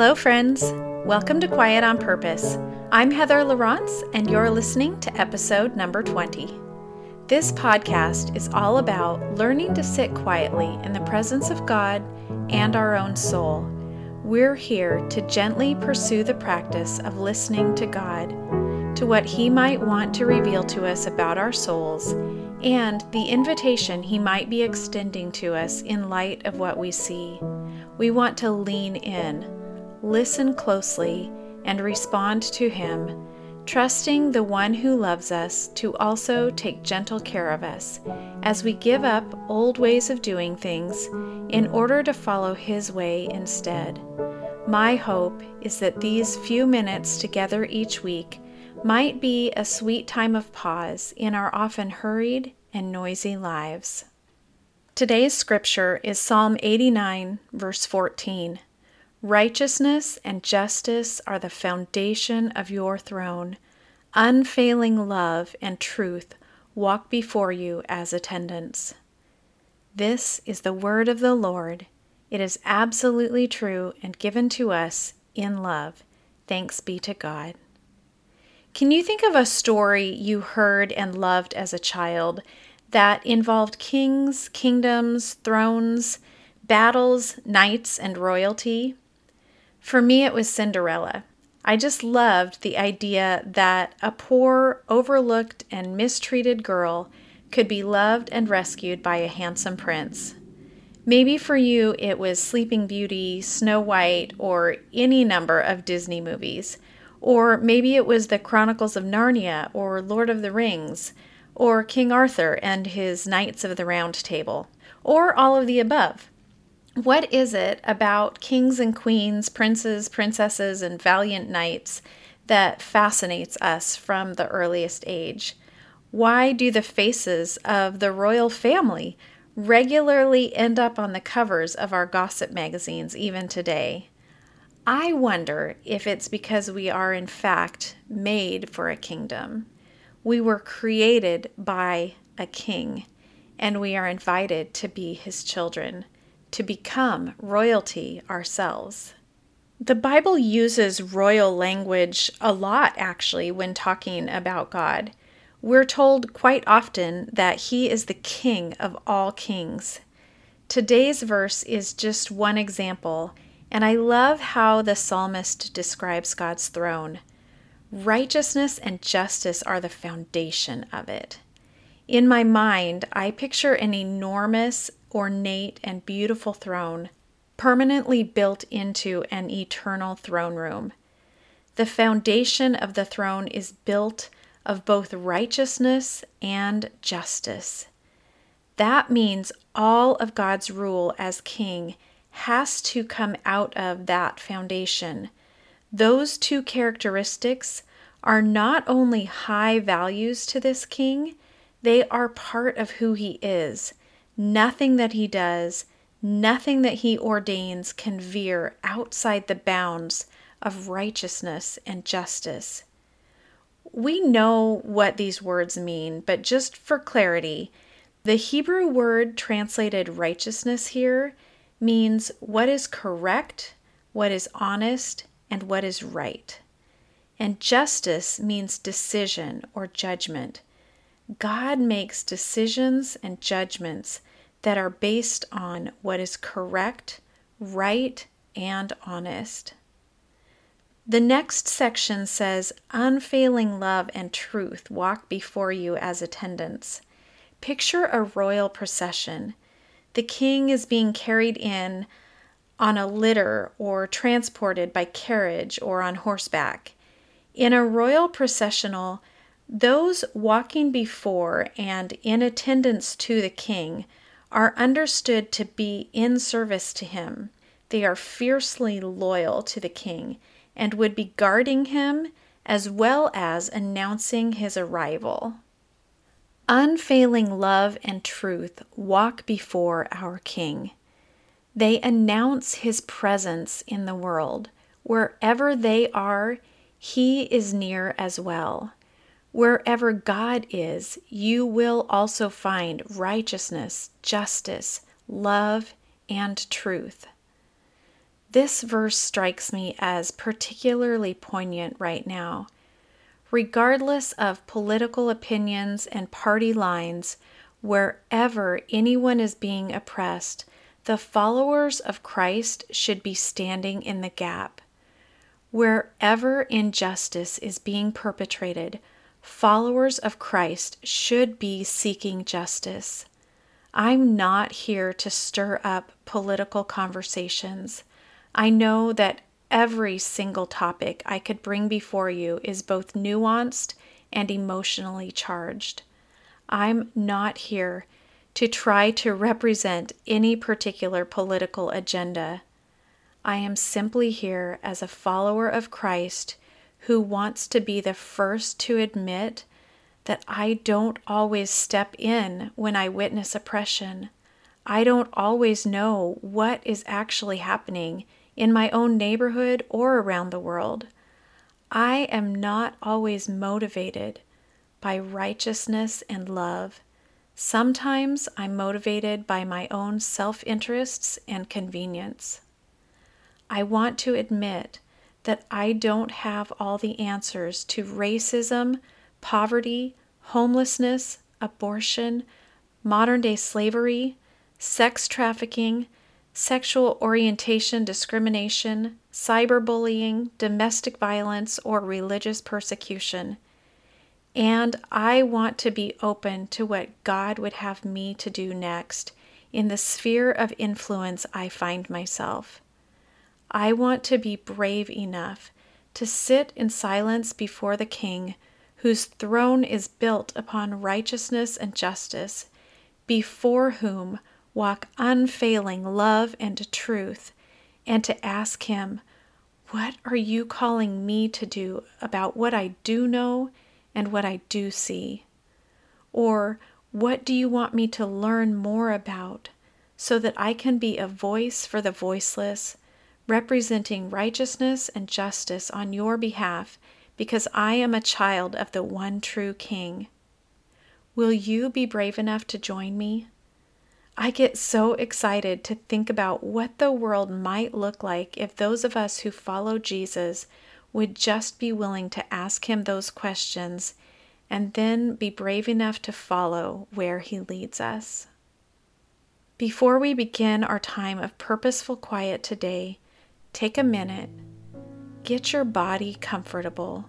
Hello, friends. Welcome to Quiet on Purpose. I'm Heather Laurence, and you're listening to episode number 20. This podcast is all about learning to sit quietly in the presence of God and our own soul. We're here to gently pursue the practice of listening to God, to what He might want to reveal to us about our souls, and the invitation He might be extending to us in light of what we see. We want to lean in listen closely, and respond to Him, trusting the one who loves us to also take gentle care of us as we give up old ways of doing things in order to follow His way instead. My hope is that these few minutes together each week might be a sweet time of pause in our often hurried and noisy lives. Today's scripture is Psalm 89, verse 14. Righteousness and justice are the foundation of your throne. Unfailing love and truth walk before you as attendants. This is the word of the Lord. It is absolutely true and given to us in love. Thanks be to God. Can you think of a story you heard and loved as a child that involved kings, kingdoms, thrones, battles, knights, and royalty? For me, it was Cinderella. I just loved the idea that a poor, overlooked, and mistreated girl could be loved and rescued by a handsome prince. Maybe for you it was Sleeping Beauty, Snow White, or any number of Disney movies. Or maybe it was the Chronicles of Narnia, or Lord of the Rings, or King Arthur and his Knights of the Round Table, or all of the above. What is it about kings and queens, princes, princesses, and valiant knights that fascinates us from the earliest age? Why do the faces of the royal family regularly end up on the covers of our gossip magazines even today? I wonder if it's because we are, in fact, made for a kingdom. We were created by a king, and we are invited to be his children to become royalty ourselves. The Bible uses royal language a lot, actually, when talking about God. We're told quite often that He is the King of all kings. Today's verse is just one example, and I love how the psalmist describes God's throne. Righteousness and justice are the foundation of it. In my mind, I picture an enormous ornate, and beautiful throne, permanently built into an eternal throne room. The foundation of the throne is built of both righteousness and justice. That means all of God's rule as king has to come out of that foundation. Those two characteristics are not only high values to this king, they are part of who he is. Nothing that he does, nothing that he ordains can veer outside the bounds of righteousness and justice. We know what these words mean, but just for clarity, the Hebrew word translated righteousness here means what is correct, what is honest, and what is right. And justice means decision or judgment. God makes decisions and judgments that are based on what is correct, right, and honest. The next section says, Unfailing love and truth walk before you as attendants. Picture a royal procession. The king is being carried in on a litter or transported by carriage or on horseback. In a royal processional, those walking before and in attendance to the king are understood to be in service to him. They are fiercely loyal to the king and would be guarding him as well as announcing his arrival. Unfailing love and truth walk before our King. They announce his presence in the world. Wherever they are, he is near as well. Wherever God is, you will also find righteousness, justice, love, and truth. This verse strikes me as particularly poignant right now. Regardless of political opinions and party lines, wherever anyone is being oppressed, the followers of Christ should be standing in the gap. Wherever injustice is being perpetrated, followers of Christ should be seeking justice. I'm not here to stir up political conversations. I know that every single topic I could bring before you is both nuanced and emotionally charged. I'm not here to try to represent any particular political agenda. I am simply here as a follower of Christ who wants to be the first to admit that I don't always step in when I witness oppression. I don't always know what is actually happening in my own neighborhood or around the world. I am not always motivated by righteousness and love. Sometimes I'm motivated by my own self interests and convenience. I want to admit that I don't have all the answers to racism poverty, homelessness, abortion, modern day slavery, sex trafficking, sexual orientation discrimination, cyberbullying, domestic violence, or religious persecution. And I want to be open to what God would have me to do next in the sphere of influence I find myself. I want to be brave enough to sit in silence before the King whose throne is built upon righteousness and justice, before whom walk unfailing love and truth, and to ask Him, What are you calling me to do about what I do know and what I do see? Or, what do you want me to learn more about so that I can be a voice for the voiceless, representing righteousness and justice on your behalf because I am a child of the one true King. Will you be brave enough to join me? I get so excited to think about what the world might look like if those of us who follow Jesus would just be willing to ask him those questions and then be brave enough to follow where he leads us. Before we begin our time of purposeful quiet today, take a minute Get your body comfortable.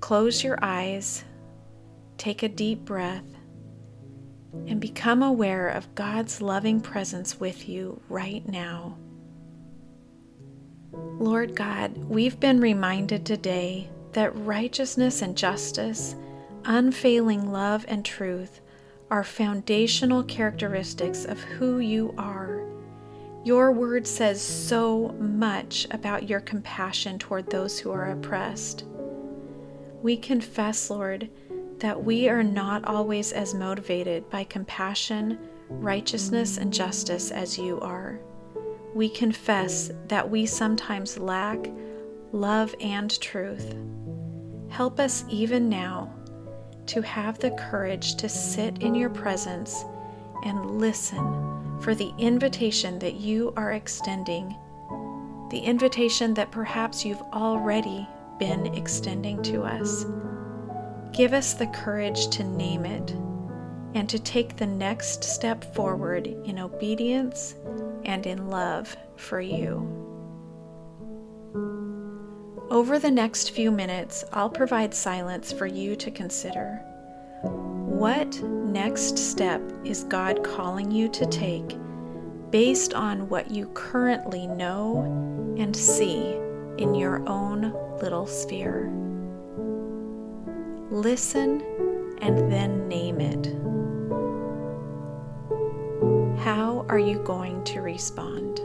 Close your eyes, take a deep breath, and become aware of God's loving presence with you right now. Lord God, we've been reminded today that righteousness and justice, unfailing love and truth are foundational characteristics of who you are your word says so much about your compassion toward those who are oppressed. We confess, Lord, that we are not always as motivated by compassion, righteousness, and justice as you are. We confess that we sometimes lack love and truth. Help us even now to have the courage to sit in your presence and listen for the invitation that you are extending, the invitation that perhaps you've already been extending to us. Give us the courage to name it and to take the next step forward in obedience and in love for you. Over the next few minutes, I'll provide silence for you to consider. What next step is God calling you to take based on what you currently know and see in your own little sphere? Listen and then name it. How are you going to respond?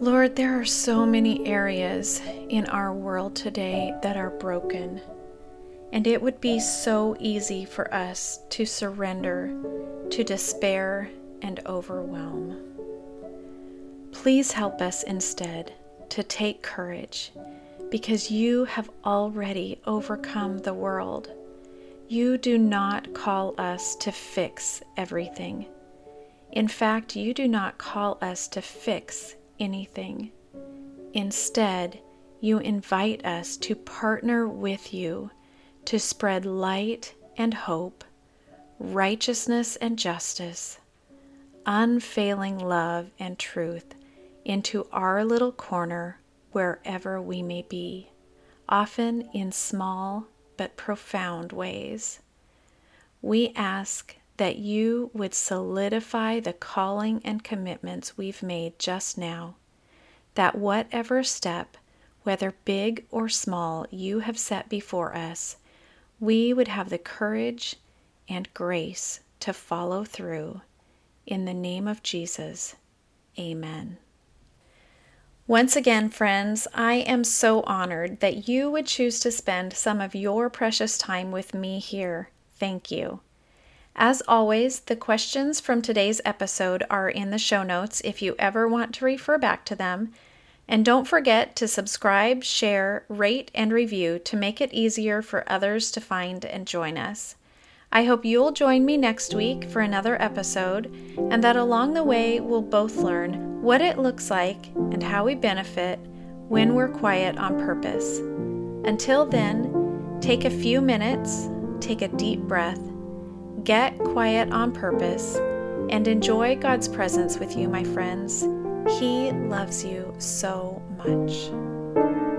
Lord, there are so many areas in our world today that are broken, and it would be so easy for us to surrender to despair and overwhelm. Please help us instead to take courage because you have already overcome the world you do not call us to fix everything. In fact, you do not call us to fix anything. Instead, you invite us to partner with you to spread light and hope, righteousness and justice, unfailing love and truth into our little corner wherever we may be, often in small but profound ways. We ask that you would solidify the calling and commitments we've made just now, that whatever step, whether big or small, you have set before us, we would have the courage and grace to follow through. In the name of Jesus, amen. Once again, friends, I am so honored that you would choose to spend some of your precious time with me here. Thank you. As always, the questions from today's episode are in the show notes if you ever want to refer back to them. And don't forget to subscribe, share, rate, and review to make it easier for others to find and join us. I hope you'll join me next week for another episode, and that along the way we'll both learn what it looks like and how we benefit when we're quiet on purpose. Until then, take a few minutes, take a deep breath, get quiet on purpose, and enjoy God's presence with you, my friends. He loves you so much.